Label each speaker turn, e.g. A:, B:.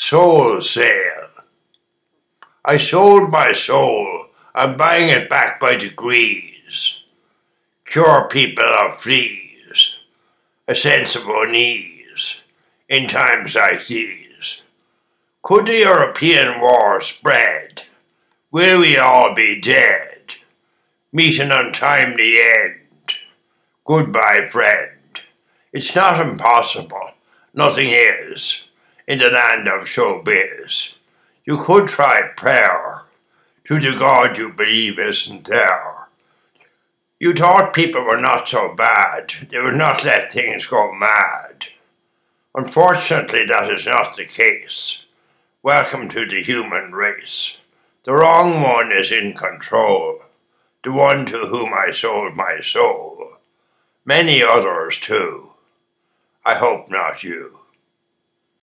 A: Soul sale. I sold my soul. I'm buying it back by degrees. Cure people of fleas. A sense of unease in times like these. Could the European war spread? Will we all be dead? Meet an untimely end. Goodbye, friend. It's not impossible. Nothing is in the land of showbiz. You could try prayer to the God you believe isn't there. You thought people were not so bad, they would not let things go mad. Unfortunately, that is not the case. Welcome to the human race. The wrong one is in control, the one to whom I sold my soul. Many others, too. I hope not you.